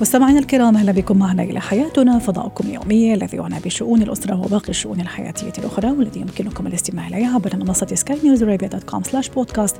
مستمعينا الكرام أهلا بكم معنا إلى حياتنا. فضاؤكم اليومي الذي يعنى بشؤون الأسرة وباقي الشؤون الحياتية الأخرى والذي يمكنكم الاستماع اليه عبر منصة سكاي نيوز dot com slash بودكاست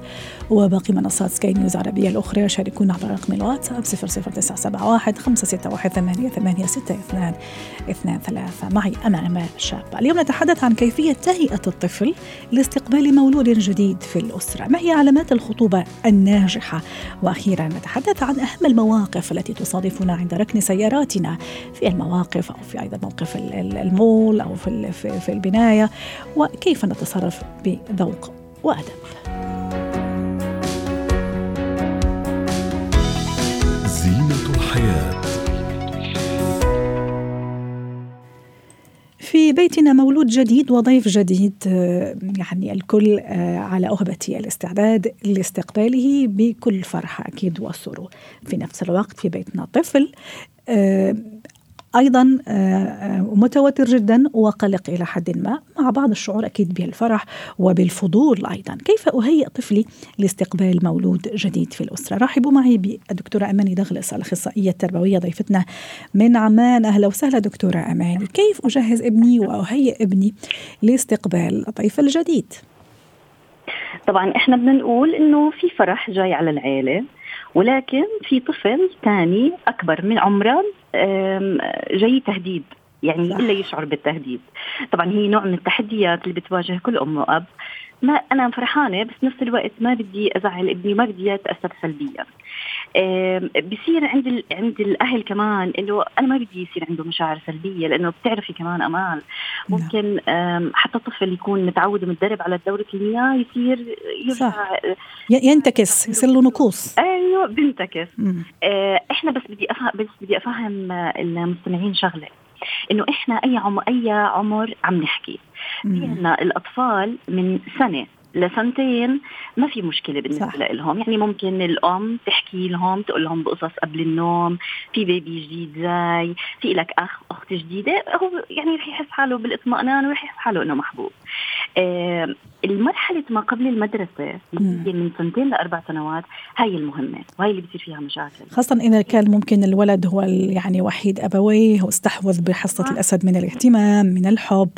وباقي منصات سكاي نيوز العربية الأخرى. شاركونا عبر رقم الواتساب 00971 561 8862 23 معي أنا شابة. اليوم نتحدث عن كيفية تهيئة الطفل لاستقبال مولود جديد في الأسرة. ما هي علامات الخطوبة الناجحة. وأخيرا نتحدث عن أهم المواقف التي تصادفنا عند ركن سياراتنا في المواقف أو في أيضا موقف المول أو في, في البناية وكيف نتصرف بذوق وأدب. زينة الحياة. في بيتنا مولود جديد وضيف جديد يعني الكل على أهبة الاستعداد لاستقباله بكل فرحة أكيد وسرور في نفس الوقت في بيتنا طفل أيضا آه، آه، متوتر جدا وقلق إلى حد ما مع بعض الشعور أكيد بالفرح وبالفضول أيضا. كيف أهيئ طفلي لاستقبال مولود جديد في الأسرة؟ رحبوا معي بالدكتورة أماني دغلس الأخصائية التربوية ضيفتنا من عمان. أهلا وسهلا دكتورة أماني. كيف أجهز ابني وأهيئ ابني لاستقبال الضيف الجديد؟ طبعا إحنا بدنا نقول إنه في فرح جاي على العيلة ولكن في طفل ثاني أكبر من عمره جاي تهديد. يعني إلا يشعر بالتهديد. طبعا هي نوع من التحديات اللي بتواجه كل أم وأب. ما أنا فرحانة بس نفس الوقت ما بدي أزعل ابني ما بدي يتأثر سلبيا. بصير عند عند الأهل كمان إنه أنا ما بدي يصير عنده مشاعر سلبية لأنه بتعرفي كمان أمال. نعم. ممكن حتى الطفل يكون متعود ومتدرب على دورة المياه يصير يرجع ينتكس يصير له نقوص. أيوه بينتكس آه، إحنا بس بدي افهم بس بدي أفهم المستمعين شغلة. إنه إحنا أي عمر أي عمر عم نحكي. في عندنا الأطفال من سنة لسنتين ما في مشكلة بالنسبة لهم. يعني ممكن الأم تحكي لهم تقول لهم بقصص قبل النوم في بيبي جديد جاي في لك أخ أخت جديدة. هو يعني رح يحس حاله بالإطمئنان ورح يحس حاله إنه محبوب. المرحلة ما قبل المدرسة من سنتين لأربع سنوات هاي المهمة وهي اللي بتصير فيها مشاكل. خاصة إذا كان ممكن الولد هو يعني وحيد ابويه واستحوذ بحصة آه. الأسد من الاهتمام من الحب.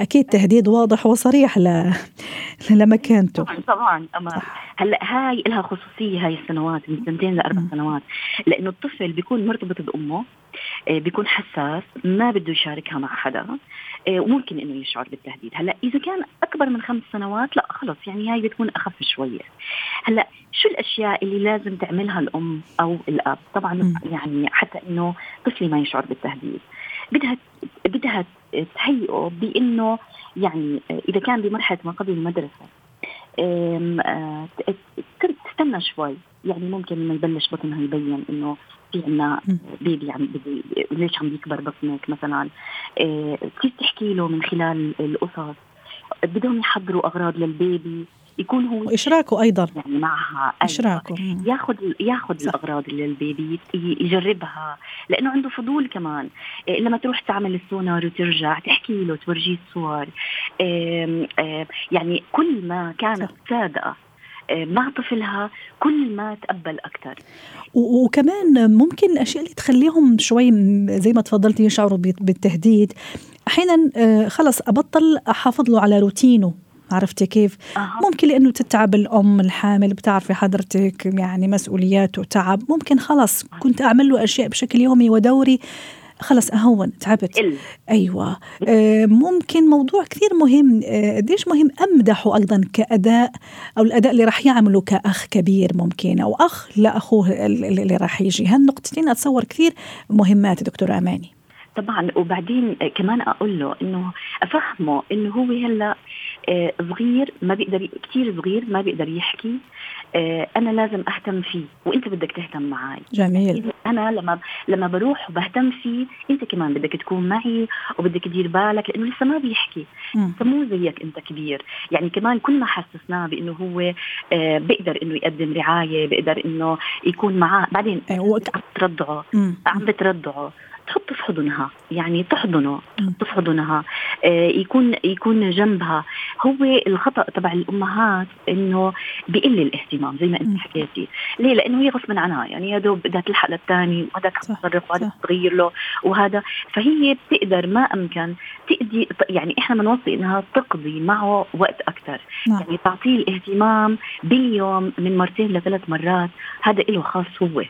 أكيد تهديد واضح وصريح ل... لمكانته. طبعا طبعا أما هلأ هاي لها خصوصية هاي السنوات من سنتين لأربع سنوات لأنه الطفل بيكون مرتبط بأمه آه، بيكون حساس ما بده يشاركها مع حدا آه، وممكن إنه يشعر بالتهديد. هلأ إذا كان أكبر من خمس سنوات لأ خلص يعني هاي بتكون أخف شوية. هلأ شو الأشياء اللي لازم تعملها الأم أو الأب؟ طبعا م. يعني حتى إنه طفلي ما يشعر بالتهديد. بدها بدها تهيئه بإنه يعني إذا كان بمرحلة ما قبل المدرسة آه، تستنى شوي. يعني ممكن لما يبلش بطنها يبين إنه في عنا بيبي عم ليش عم يكبر بطنك مثلا؟ آه، كيف تحكي له من خلال القصص؟ بدهم يحضروا أغراض للبيبي يكون هو وإشراكه أيضا. يعني معها. إشراكه. ياخذ ياخذ الأغراض اللي للبيبي يجربها لأنه عنده فضول كمان. إيه لما تروح تعمل السونار وترجع تحكي له تورجيه الصور. إيه إيه يعني كل ما كانت صادقه إيه، مع طفلها كل ما تقبل أكثر وكمان ممكن الأشياء اللي تخليهم شوي زي ما تفضلتي يشعروا بالتهديد. أحيانا آه، خلص أبطل أحافظ له على روتينه. عرفتي كيف؟ أه. ممكن لأنه تتعب الأم الحامل بتعرفي حضرتك يعني مسؤوليات وتعب ممكن خلص كنت أعمل له أشياء بشكل يومي ودوري. خلص أهون تعبت. إل. أيوه. آه ممكن موضوع كثير مهم. آه، قديش آه مهم أمدحه أيضا كأداء أو الأداء اللي راح يعمله كأخ كبير ممكن أو أخ لأخوه اللي راح يجي. هالنقطتين أتصور كثير مهمات دكتور أماني؟ طبعا. وبعدين كمان أقول له إنه أفهمه إنه هو هلأ آه، صغير ما بيقدر كثير صغير ما بيقدر يحكي. آه، أنا لازم أهتم فيه وأنت بدك تهتم معي جميل. أنا لما لما بروح وبهتم فيه أنت كمان بدك تكون معي وبدك تدير بالك لأنه لسه ما بيحكي. انت مو زيك أنت كبير. يعني كمان كل ما حسسناه بأنه هو آه بيقدر إنه يقدم رعاية بيقدر إنه يكون معاه. بعدين أيوة. عم بترضعه عم بترضعه. تحط في حضنها يعني تحضنه تحط في حضنها آه يكون يكون جنبها. هو الخطأ تبع الأمهات إنه بيقل الاهتمام زي ما أنت حكيتي. ليه؟ لأنه هي غصبا عنها. يعني يا دوب بدها تلحق للثاني وهذاك تصرف وهذا تغير له وهذا. فهي بتقدر ما أمكن تقضي يعني إحنا بنوصي إنها تقضي معه وقت أكثر. نعم. يعني تعطيه الاهتمام باليوم من مرتين لثلاث مرات. هذا له خاص هو.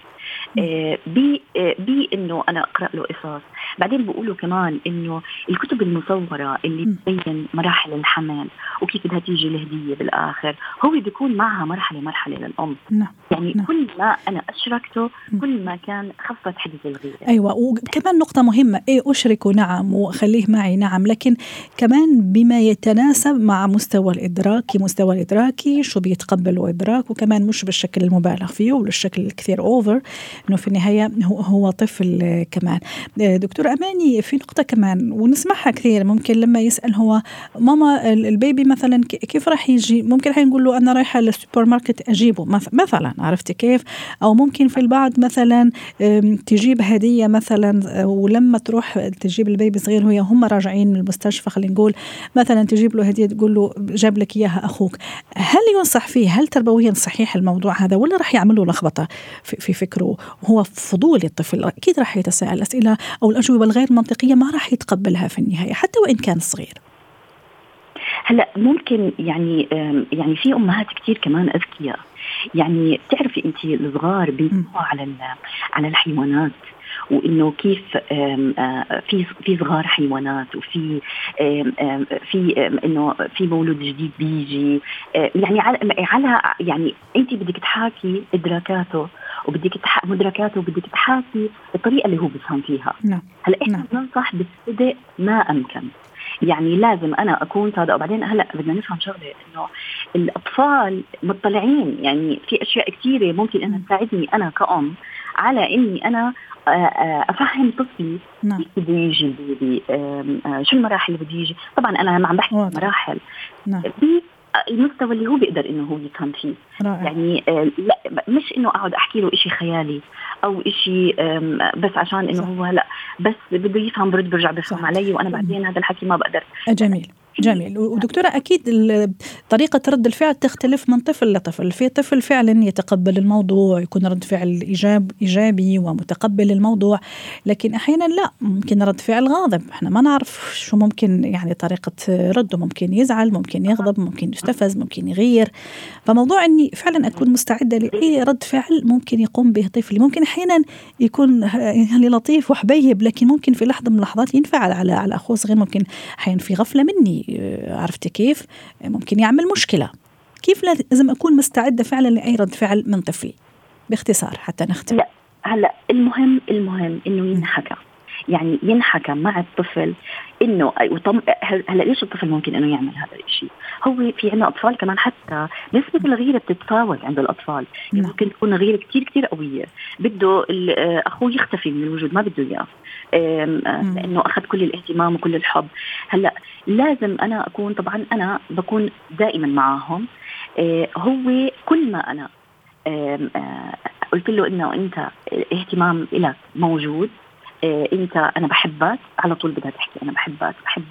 بانه أنا أقرأ له قصص. بعدين بقولوا كمان إنه الكتب المصورة اللي بتبين مراحل الحمل وكيف بدها تيجي الهدية بالآخر هو بيكون معها مرحلة مرحلة للأم. نعم. يعني نعم. كل ما أنا أشركته كل ما كان خفت حدة الغيرة. أيوه وكمان نقطة مهمة إيه اشركه نعم وخليه معي نعم. لكن كمان بما يتناسب مع مستوى الإدراكي مستوى الإدراكي شو بيتقبل إدراك وكمان مش بالشكل المبالغ فيه وبالشكل الكثير over إنه في النهاية هو هو طفل كمان. دكتور أماني في نقطة كمان ونسمعها كثير. ممكن لما يسأل هو ماما ال baby مثلا كيف راح يجي؟ ممكن الحين نقول له أنا رايحة للسوبر ماركت اجيبه مثلا عرفتي كيف؟ أو ممكن في البعض مثلا تجيب هدية مثلا ولما تروح تجيب البيبي صغير وهي هم راجعين من المستشفى خلينا نقول مثلا تجيب له هدية تقول له جاب لك إياها أخوك. هل ينصح فيه؟ هل تربويا صحيح الموضوع هذا ولا راح يعمل له لخبطه في فكره؟ وهو فضولي الطفل. أكيد راح يتساءل أسئلة أو الأجوبة الغير منطقية ما راح يتقبلها في النهاية حتى وإن كان صغير. هلا ممكن يعني يعني في أمهات كثير كمان أذكياء. يعني بتعرفي انت الصغار بينتبهوا على على الحيوانات وإنه كيف في في صغار حيوانات وفي في إنه في مولود جديد بيجي. يعني على يعني انت بدك تحاكي إدراكاته. وبدك تح... مدركاته وبدك تحاكي الطريقة اللي هو بيفهم فيها. نعم. هلا إحنا نعم. بننصح بالصدق ما أمكن. يعني لازم أنا أكون صادقة. وبعدين هلا بدنا نفهم شغلة إنه الأطفال مطلعين. يعني في أشياء كثيره ممكن إنها تساعدني أنا كأم على إني أنا آه، آه، أفهم طفلي نعم. بده يجي البيبي شو المراحل اللي بده يجي. طبعا أنا عم بحكي مراحل. نعم. المستوى اللي هو بيقدر إنه هو يفهم فيه. رائع. يعني آه، لا مش إنه أقعد أحكي له شيء خيالي أو شيء بس عشان إنه هو لا بس بده يفهم برد برجع بفهم علي وأنا بعدين هذا الحكي ما بقدر. جميل. جميل. ودكتورة أكيد طريقة رد الفعل تختلف من طفل لطفل. في طفل فعلا يتقبل الموضوع يكون رد فعل إيجاب إيجابي ومتقبل الموضوع لكن أحيانا لا ممكن رد فعل غاضب. إحنا ما نعرف شو ممكن يعني طريقة رده. ممكن يزعل ممكن يغضب ممكن يستفز ممكن يغير. فموضوع أني فعلا أكون مستعدة لأي رد فعل ممكن يقوم به طفلي. ممكن أحيانا يكون يعني لطيف وحبيب لكن ممكن في لحظة من اللحظات ينفعل على على أخوه صغير. ممكن أحيانا في غفلة مني. عرفتي كيف؟ ممكن يعمل مشكلة. كيف لازم أكون مستعدة فعلا لأي رد فعل من طفلي؟ باختصار حتى نختم لا هلأ المهم المهم إنه ينحكى. يعني ينحكى مع الطفل إنه هلا ليش الطفل ممكن إنه يعمل هذا الشيء؟ هو في عندنا أطفال كمان حتى نسبة الغيرة بتتفاوت عند الأطفال. يعني ممكن تكون غيرة كثير كثير قوية. بده أخوه يختفي من الوجود ما بده إياه. لأنه أخذ كل الاهتمام وكل الحب. هلا لازم أنا اكون طبعا أنا بكون دائما معاهم. آه، هو كل ما أنا آه، قلت له إنه أنت اهتمام لك موجود إيه أنت أنا بحبك. على طول بدها تحكي أنا بحبك. بحب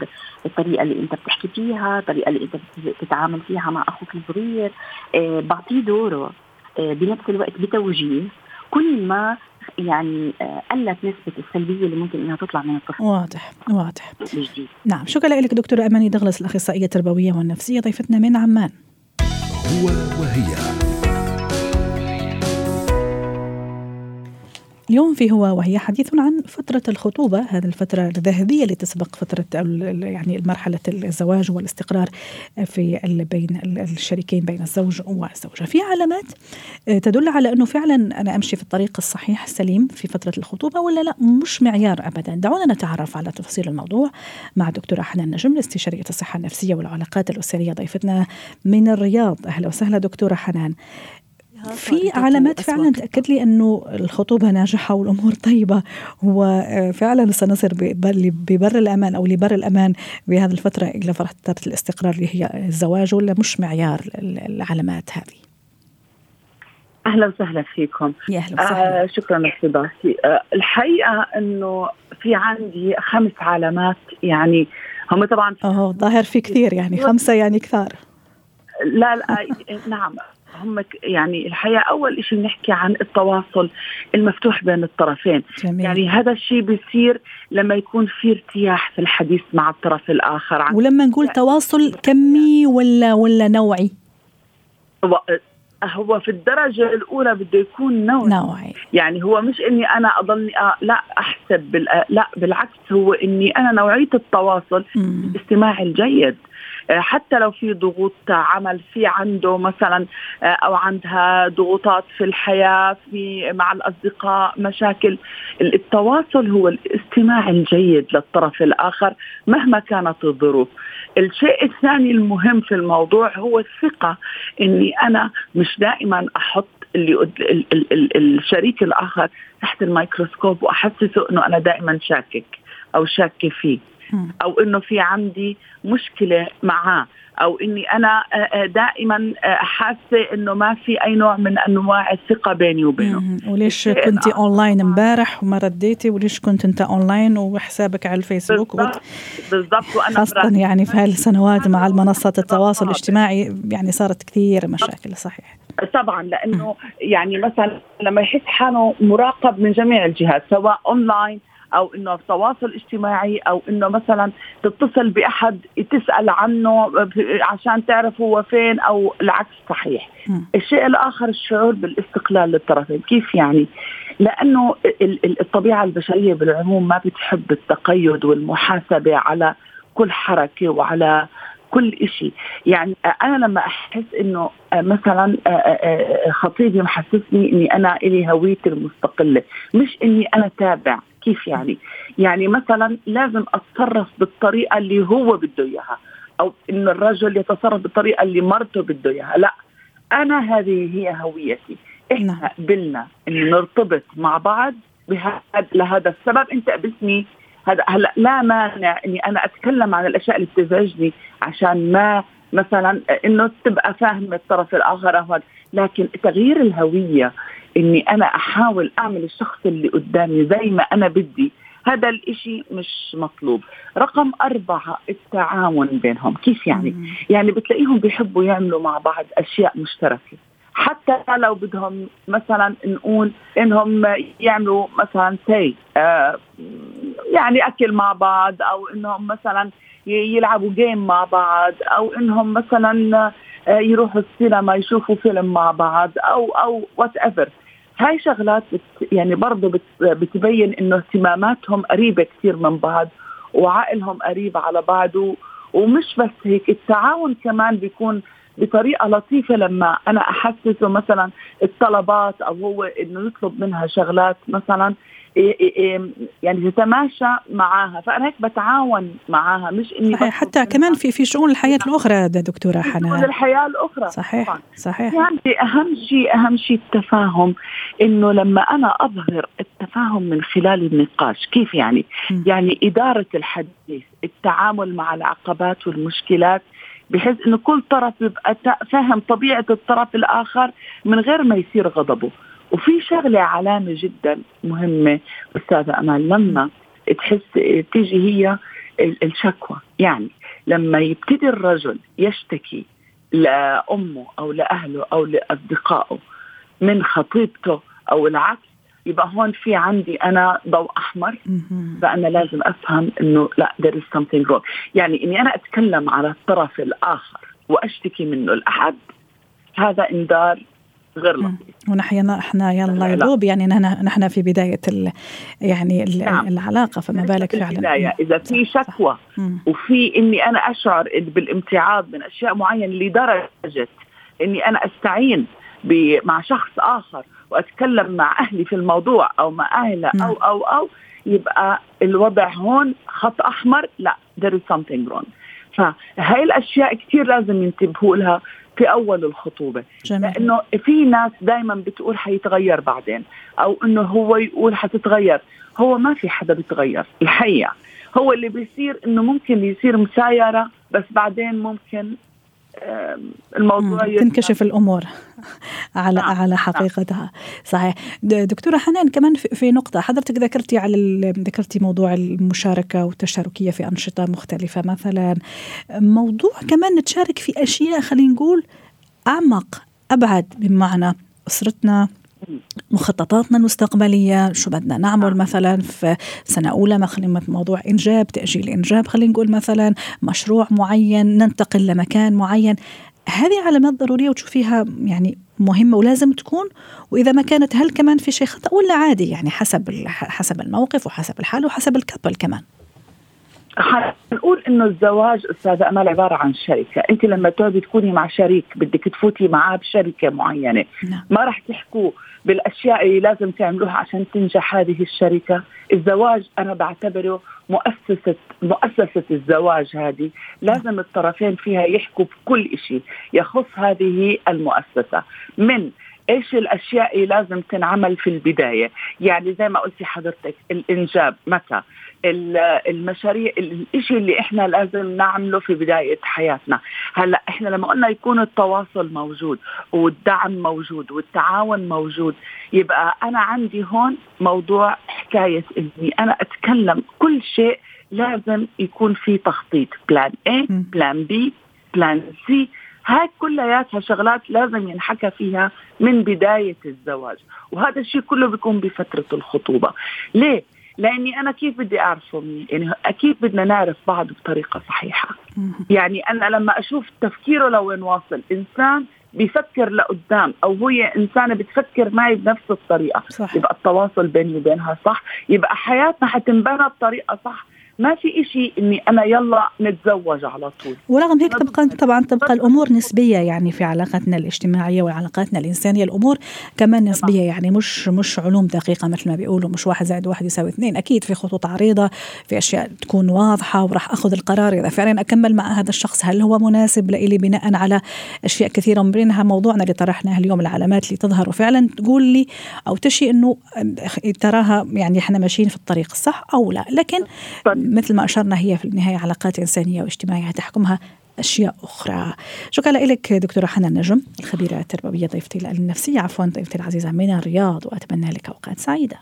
الطريقة اللي أنت بتحكي فيها الطريقة اللي أنت بتتعامل فيها مع أخوك الصغير. إيه بعطيه دوره. إيه بنفس الوقت بتوجيه. كل ما يعني آه، قلت نسبة السلبية اللي ممكن إنها تطلع من الطفل. واضح واضح. الجديد. نعم. شكرا لك دكتورة أماني دغلس الأخصائية التربوية والنفسية ضيفتنا من عمان. هو وهي. اليوم في هو وهي حديث عن فترة الخطوبة هذه الفترة الذهبية اللي تسبق فترة يعني مرحلة الزواج والاستقرار في بين الشريكين بين الزوج والزوجة. في علامات تدل على أنه فعلا أنا أمشي في الطريق الصحيح السليم في فترة الخطوبة ولا لا؟ مش معيار أبدا. دعونا نتعرف على تفاصيل الموضوع مع الدكتورة حنان نجم استشارية الصحة النفسية والعلاقات الأسرية ضيفتنا من الرياض. أهلا وسهلا دكتورة حنان في علامات فعلا تأكد لي أنه الخطوبة ناجحة والأمور طيبة. وفعلا سنصل ببر الأمان أو لبر الأمان بهذه الفترة إلى فترة الاستقرار اللي هي الزواج ولا مش معيار العلامات هذه؟ أهلا وسهلا فيكم. يا أهلا وسهلا. آه شكرا لاستضافتي آه الحقيقة إنه في عندي خمس علامات يعني هم طبعا آه ظاهر في كثير يعني خمسة يعني كثار. لا لا نعم. هم يعني الحقيقة أول شيء نحكي عن التواصل المفتوح بين الطرفين. جميل. يعني هذا الشيء بيصير لما يكون في ارتياح في الحديث مع الطرف الآخر. عن ولما نقول تواصل كمي ولا ولا نوعي؟ هو في الدرجة الأولى بده يكون نوعي. نوعي. يعني هو مش إني أنا أضلني أ... لا أحسب بال... لا بالعكس هو إني أنا نوعية التواصل مم. الاستماع الجيد. حتى لو في ضغوط عمل في عنده مثلا أو عندها ضغوطات في الحياة في مع الأصدقاء مشاكل. التواصل هو الاستماع الجيد للطرف الآخر مهما كانت الظروف. الشيء الثاني المهم في الموضوع هو الثقة إني أنا مش دائما أحط اللي الشريك الآخر تحت الميكروسكوب وأحسسه إنه أنا دائما شاكك أو شاكه فيه. أو إنه في عندي مشكلة معاه أو إني أنا دائما حاسة إنه ما في أي نوع من أنواع الثقة بيني وبينه. وليش كنت اونلاين امبارح وما رديتي؟ وليش كنت أنت اونلاين وحسابك على الفيسبوك؟ بالضبط بالضبط وأنا خاصة يعني في هالسنوات مع المنصات التواصل الاجتماعي يعني صارت كثير مشاكل صحيح. طبعا لأنه يعني مثلا لما يحس حاله مراقب من جميع الجهات سواء اونلاين أو إنه في تواصل اجتماعي أو إنه مثلا تتصل بأحد تسأل عنه عشان تعرف هو فين أو العكس صحيح. م. الشيء الآخر الشعور بالاستقلال للطرفين، كيف يعني؟ لأنه الطبيعة البشرية بالعموم ما بتحب التقيد والمحاسبة على كل حركة وعلى كل شيء يعني أنا لما أحس إنه مثلا خطيبي محسسني إني أنا إلي هويتي المستقلة مش إني أنا تابع. كيف يعني؟ يعني مثلا لازم أتصرف بالطريقة اللي هو بده إياها أو انه الرجل يتصرف بالطريقة اللي مرته بده إياها. لا أنا هذه هي هويتي. إحنا قبلنا انه نرتبط مع بعض بهذا لهذا السبب. أنت قبلتني هذا هلا لا مانع إني أنا أتكلم عن الأشياء اللي بتزعجني عشان ما مثلا إنه تبقى فاهم الطرف الآخر أهل. لكن تغيير الهوية إني أنا أحاول أعمل الشخص اللي قدامي زي ما أنا بدي هذا الإشي مش مطلوب رقم أربعة التعاون بينهم كيف يعني مم. يعني بتلاقيهم بيحبوا يعملوا مع بعض أشياء مشتركة حتى لو بدهم مثلا نقول إنهم يعملوا مثلا سي آه يعني أكل مع بعض أو إنهم مثلا يلعبوا جيم مع بعض أو إنهم مثلا يروحوا السينما يشوفوا فيلم مع بعض أو أو whatever هاي شغلات يعني برضه بت بتبين إنه اهتماماتهم قريبة كثير من بعض وعقلهم قريب على بعضه ومش بس هيك التعاون كمان بيكون بطريقة لطيفة لما أنا أحسسه مثلا الطلبات أو هو إنه يطلب منها شغلات مثلا يعني تتماشى معاها. فأنا هيك بتعاون معاها مش إني صحيح حتى كمان في في شؤون الحياة الأخرى دكتورة حنان. شؤون الحياة الأخرى صحيح طبعا. صحيح. يعني أهم شيء أهم شيء التفاهم إنه لما أنا أظهر التفاهم من خلال النقاش. كيف يعني؟ م. يعني إدارة الحديث التعامل مع العقبات والمشكلات بحيث إنه كل طرف يبقى فاهم طبيعة الطرف الآخر من غير ما يصير غضبه. وفي شغلة علامه جدا مهمة أستاذة أمال لما تحس تيجي هي الشكوى. يعني لما يبتدي الرجل يشتكي لأمه أو لأهله أو لأصدقائه من خطيبته أو العكس يبقى هون في عندي أنا ضوء أحمر. فأنا لازم أفهم إنه لا there is something wrong. يعني إني أنا أتكلم على الطرف الآخر وأشتكي منه الأحد. هذا إنذار غير لطيف. ونحن إحنا يلا يدوب يعني نحن في بداية ال يعني ال نعم. العلاقة فما بالك فعلا. البداية. إذا في شكوى وفي إني أنا أشعر بالامتعاض من أشياء معينة لدرجة إني أنا أستعين مع شخص آخر وأتكلم مع أهلي في الموضوع أو مع اهله أو أو أو يبقى الوضع هون خط أحمر لا there is something wrong. فهاي الأشياء كثير لازم ينتبهوا لها. في أول الخطوبة. جميل. لأنه في ناس دائما بتقول حيتغير بعدين أو إنه هو يقول حتتغير. هو ما في حدا بيتغير الحقيقة. هو اللي بيصير إنه ممكن يصير مسايرة بس بعدين ممكن الموضوع تنكشف الأمور على نعم. على نعم. حقيقتها صحيح دكتورة حنان كمان في نقطة حضرتك ذكرتي على ذكرتي موضوع المشاركة والتشاركية في أنشطة مختلفة مثلا موضوع كمان نتشارك في أشياء خلينا نقول أعمق أبعد بمعنى أسرتنا مخططاتنا المستقبلية شو بدنا نعمل نعم. مثلا في سنة أولى؟ مثلا موضوع إنجاب تأجيل إنجاب خلينا نقول مثلا مشروع معين ننتقل لمكان معين. هذه علامات ضرورية وتشوفيها يعني مهمة ولازم تكون. وإذا ما كانت هل كمان في شيء خطأ؟ ولا عادي يعني حسب حسب الموقف وحسب الحال وحسب الكابل كمان. نقول إنه الزواج أستاذة امال عباره عن شركة، أنت لما تقعدي تكوني مع شريك بدك تفوتي معاه بشركة معينة، نعم. ما راح تحكوا بالأشياء اللي لازم تعملوها عشان تنجح هذه الشركة، الزواج أنا بعتبره مؤسسه مؤسسة الزواج هذه. لازم الطرفين فيها يحكوا بكل شيء يخص هذه المؤسسة. من إيش الأشياء اللي لازم تنعمل في البداية؟ يعني زي ما قلتي حضرتك الإنجاب متى؟ المشاريع الشيء اللي إحنا لازم نعمله في بداية حياتنا. هلأ إحنا لما قلنا يكون التواصل موجود والدعم موجود والتعاون موجود يبقى أنا عندي هون موضوع حكاية إني أنا أتكلم كل شيء لازم يكون في تخطيط. plan A plan B plan C هاي كلياتها شغلات لازم ينحكى فيها من بداية الزواج. وهذا الشيء كله بيكون بفترة الخطوبة. ليه؟ لأني أنا كيف بدي أعرفه يعني أكيد بدنا نعرف بعض بطريقة صحيحة. يعني أنا لما أشوف تفكيره لوين واصل إنسان بيفكر لقدام أو هي إنسانة بتفكر معي بنفس الطريقة. صح. يبقى التواصل بيني وبينها صح. يبقى حياتنا حتنبنى بطريقة صح. ما في إشي إني أنا يلا نتزوج على طول. ورغم هيك تبقى طبعا تبقى الأمور نسبية يعني في علاقاتنا الاجتماعية وعلاقاتنا الإنسانية. الأمور كمان نسبية يعني مش مش علوم دقيقة مثل ما بيقولوا. مش واحد زائد واحد يساوي اثنين. أكيد في خطوط عريضة في أشياء تكون واضحة وراح أخذ القرار. إذا فعلا أكمل مع هذا الشخص هل هو مناسب لإلي بناء على أشياء كثيرة؟ من بينها موضوعنا اللي طرحناه اليوم العلامات اللي تظهر. وفعلا تقول لي أو تشي إنه تراها يعني إحنا ماشيين في الطريق الصح أو لا. لكن مثل ما أشرنا هي في النهاية علاقات إنسانية واجتماعية تحكمها أشياء أخرى. شكرا لك دكتورة حنان نجم الخبيرة التربوية ضيفتي النفسية عفوا ضيفتي العزيزة من الرياض وأتمنى لك أوقات سعيدة.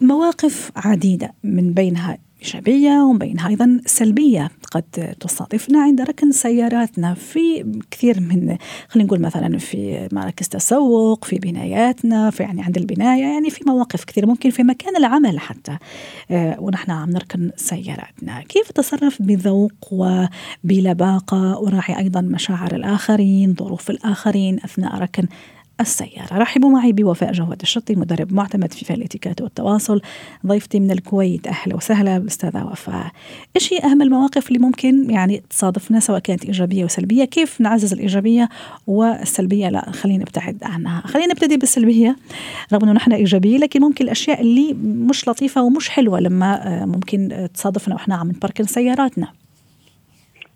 مواقف عديدة من بينها إيجابية ومن بينها أيضا سلبية. قد تصادفنا عند ركن سياراتنا في كثير من خلينا نقول مثلا في مراكز تسوق في بناياتنا في يعني عند البناية يعني في مواقف كثير ممكن في مكان العمل حتى. آه ونحن عم نركن سياراتنا. كيف أتصرف بذوق وبلباقة؟ وراعي أيضا مشاعر الآخرين ظروف الآخرين أثناء ركن السيارة. رحبوا معي بوفاء جواد الشطي مدرب معتمد في الاتيكيت والتواصل. ضيفتي من الكويت أهلا وسهلا بالأستاذة وفاء. إيش هي أهم المواقف اللي ممكن يعني تصادفنا سواء كانت إيجابية وسلبية؟ كيف نعزز الإيجابية والسلبية؟ لا خلينا نبتعد عنها. خلينا نبتدي بالسلبية. رغم أنه نحن إيجابية لكن ممكن الأشياء اللي مش لطيفة ومش حلوة لما ممكن تصادفنا وإحنا عم نباركن سياراتنا.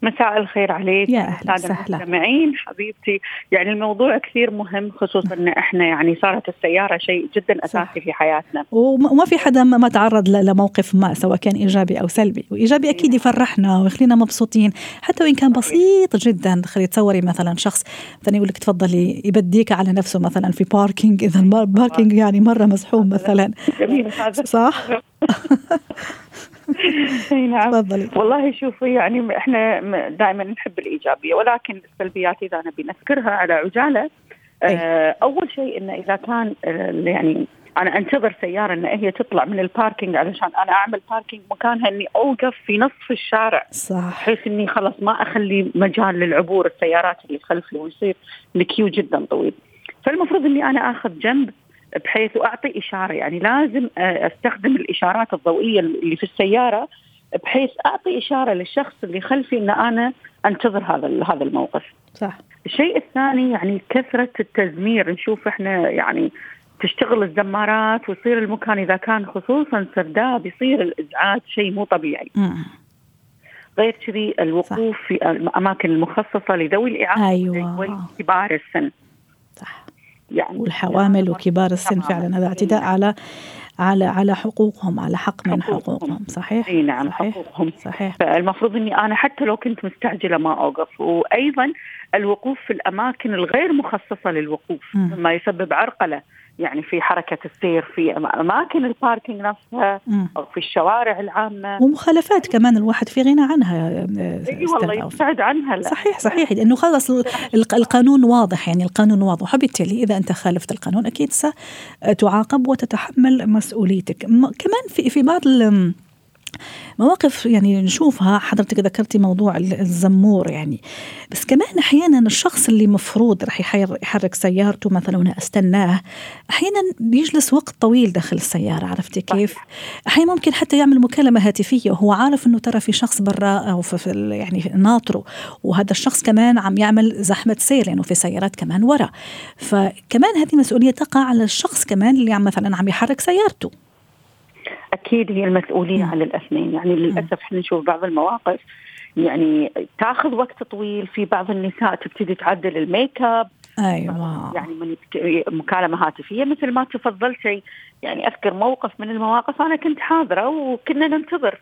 مساء الخير عليك يا أهلا وسهلا. المستمعين حبيبتي. يعني الموضوع كثير مهم خصوصا إن إحنا يعني صارت السيارة شيء جدا أساسي في حياتنا. وما في حدا ما تعرض لموقف ما سواء كان إيجابي أو سلبي. وإيجابي أكيد إيه. يفرحنا ويخلينا مبسوطين حتى وإن كان بسيط جدا. خلي تصوري مثلا شخص مثلا يقول لك تفضلي يبديك على نفسه مثلا في parking إذا ال parking يعني مرة مزحوم مثلا. جميل هذا صح؟ اي نعم. تفضلي. والله شوفي يعني إحنا دائما نحب الإيجابية ولكن السلبيات إذا نبي نذكرها على عجالة آه أول شيء إنه إذا كان آه، يعني أنا أنتظر سيارة ان هي تطلع من ال parking علشان أنا أعمل parking مكانها إني أوقف في نصف الشارع. صح. بحيث إني خلاص ما أخلي مجال للعبور السيارات اللي خلفي ويصير الكيو جدا طويل. فالمفروض إني أنا آخذ جنب بحيث أعطي إشارة يعني لازم آه، أستخدم الإشارات الضوئية اللي في السيارة بحيث أعطي إشارة للشخص اللي خلفي إن أنا أنتظر هذا هذا الموقف. صح. الشيء الثاني يعني كثرة التزمير نشوف إحنا يعني تشتغل الزمارات ويصير المكان إذا كان خصوصا سرداب يصير الإزعاج شيء مو طبيعي مم. غير كذي الوقوف في الأماكن المخصصة لذوي الاعاقه أيوة. وكبار السن صح يعني والحوامل وكبار السن. فعلا هذا اعتداء على على على حقوقهم على حق من حقوقهم. حقوقهم. صحيح؟ اي نعم صحيح؟ حقوقهم. صحيح. فالمفروض إني أنا حتى لو كنت مستعجلة ما أوقف. وأيضا الوقوف في الأماكن الغير مخصصة للوقوف مم. مما يسبب عرقلة. يعني في حركة السير في أماكن الباركينج نفسها. أو في الشوارع العامة ومخالفات كمان الواحد في غنى عنها إي والله. يبتعد عنها لا. صحيح صحيح لأنه خلص الق- القانون واضح يعني القانون واضح وبالتالي إذا أنت خالفت القانون أكيد ستعاقب وتتحمل مسؤوليتك كمان في في بعض مواقف يعني نشوفها حضرتك ذكرتي موضوع ال- الزمور يعني. بس كمان أحيانا الشخص اللي مفروض يحير- يحرك سيارته مثلا وأنا أستناه أحيانا بيجلس وقت طويل داخل السيارة عرفتي كيف؟ أحيانا ممكن حتى يعمل مكالمة هاتفية وهو عارف إنه ترى في شخص برا أو في يعني ناطره وهذا الشخص كمان عم يعمل زحمة سير لأنه في سيارات كمان ورا. فكمان هذه مسؤولية تقع على الشخص كمان اللي عم مثلا عم يحرك سيارته. أكيد هي المسؤوليه. على الأثنين. يعني للأسف إحنا نشوف بعض المواقف يعني تأخذ وقت طويل في بعض النساء تبتدي تعدل الميك أب أيوه. يعني من مكالمة هاتفية مثل ما تفضلتي يعني أذكر موقف من المواقف أنا كنت حاضرة وكنا ننتظر.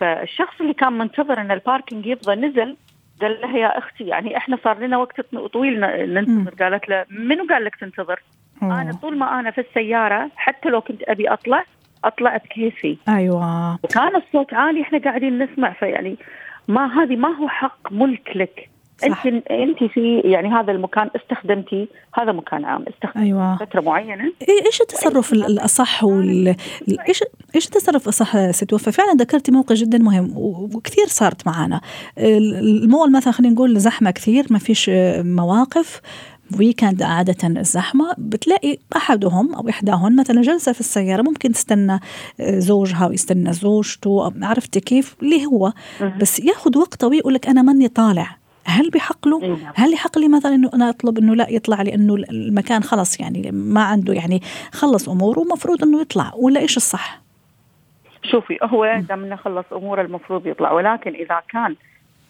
فالشخص اللي كان منتظر إن الباركينج يفضى نزل قال لها يا أختي يعني إحنا صار لنا وقت طويل ننتظر. قالت له منو قال لك تنتظر؟ أنا. طول ما أنا في السيارة حتى لو كنت أبي أطلع اطلع بكيفي أيوه. وكان الصوت عالي إحنا قاعدين نسمع فيعني ما هذه ما هو حق ملك لك. صح. أنت أنت في يعني هذا المكان استخدمتي هذا مكان عام استخدمتي أيوه. فترة معينة. إيش التصرف ال- الأصح وال ال- إيش إيش التصرف الأصح ست وفاء؟ فعلا ذكرتي موقف جدا مهم وكثير صارت معنا ال- المول مثلا خلينا نقول زحمة كثير ما فيش مواقف. ويكند عادة الزحمة بتلاقي أحدهم أو إحداهن مثلا جلسة في السيارة ممكن تستنى آه، زوجها ويستنى زوجته عرفتي كيف اللي هو بس ياخذ وقت طويل يقول لك أنا ماني طالع هل بحق له؟ نعم. هل يحق لي مثلا إنه أنا أطلب إنه لا يطلع لأنه المكان خلص يعني ما عنده يعني خلص أموره ومفروض إنه يطلع ولا إيش الصح؟ شوفي هو دام إنه خلص أموره المفروض يطلع ولكن إذا كان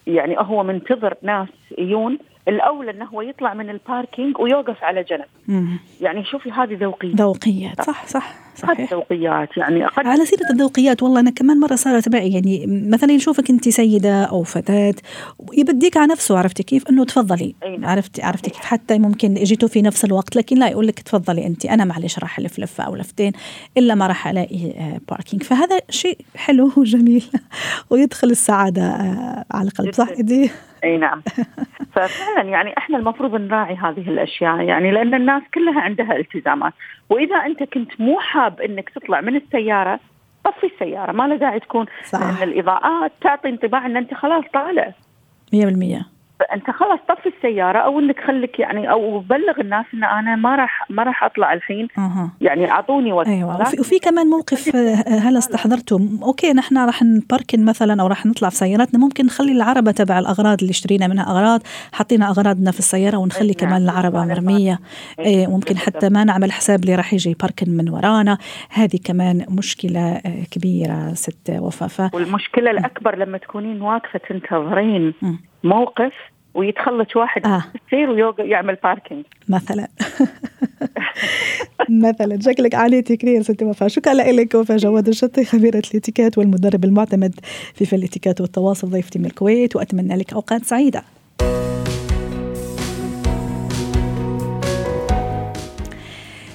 يعني هو منتظر ناس يجون الأولى إنه هو يطلع من الباركينج ويوقف على جنب. مم. يعني شوفي هذه ذوقية. ذوقيات صح صح. صحيح. ذوقيات يعني قد على سيرة الذوقيات والله أنا كمان مرة صارت معي يعني مثلا يشوفك أنت سيدة أو فتاة يبديك على نفسه عرفتي كيف؟ أنه تفضلي. نعم. عرفتي عرفتي كيف حتى ممكن جيتوا في نفس الوقت لكن لا يقول لك تفضلي أنت أنا معلش راح ألف لفة أو لفتين إلا ما راح ألاقي آه، باركينج فهذا شيء حلو وجميل ويدخل السعادة آه، على القلب صح جداً. إيدي؟ أي نعم. ففعلا يعني إحنا المفروض نراعي هذه الأشياء يعني لأن الناس كلها عندها التزامات. وإذا أنت كنت مو حاب إنك تطلع من السيارة طفي السيارة ما له داعي تكون صح. لأن الاضاءات تعطي انطباع إن أنت خلاص طالع 100% فانت خلاص طفي السيارة أو إنك خليك يعني أو بلغ الناس إن أنا ما راح ما راح أطلع الحين. أها. يعني أعطوني وقت. أيوه. وفي, وفي كمان موقف آه، هلا استحضرته أوكي نحن راح نباركن مثلا أو راح نطلع في سياراتنا. ممكن نخلي العربة تبع الأغراض اللي اشترينا منها أغراض حطينا أغراضنا في السيارة ونخلي نعم، كمان العربة على مرمية. إيه، إيه ممكن حتى ما نعمل حساب اللي راح يجي يباركن من ورانا. هذه كمان مشكلة آه، كبيرة ست وفاء والمشكلة الأكبر لما تكونين واقفة تنتظرين. موقف ويدخل لج واحد آه. في السير ويوقف يعمل parking مثلا. مثلا. شكلك عانيتي كثير ست وفاء شكرا لك وفاء جواد الشطي خبيرة الاتيكيت والمدرب المعتمد في فن الاتيكيت والتواصل ضيفتي من الكويت. وأتمنى لك أوقات سعيدة.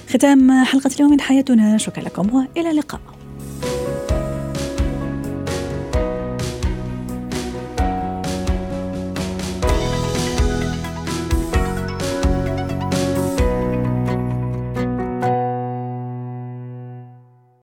ختام حلقة اليوم من حياتنا. شكرا لكم وإلى اللقاء.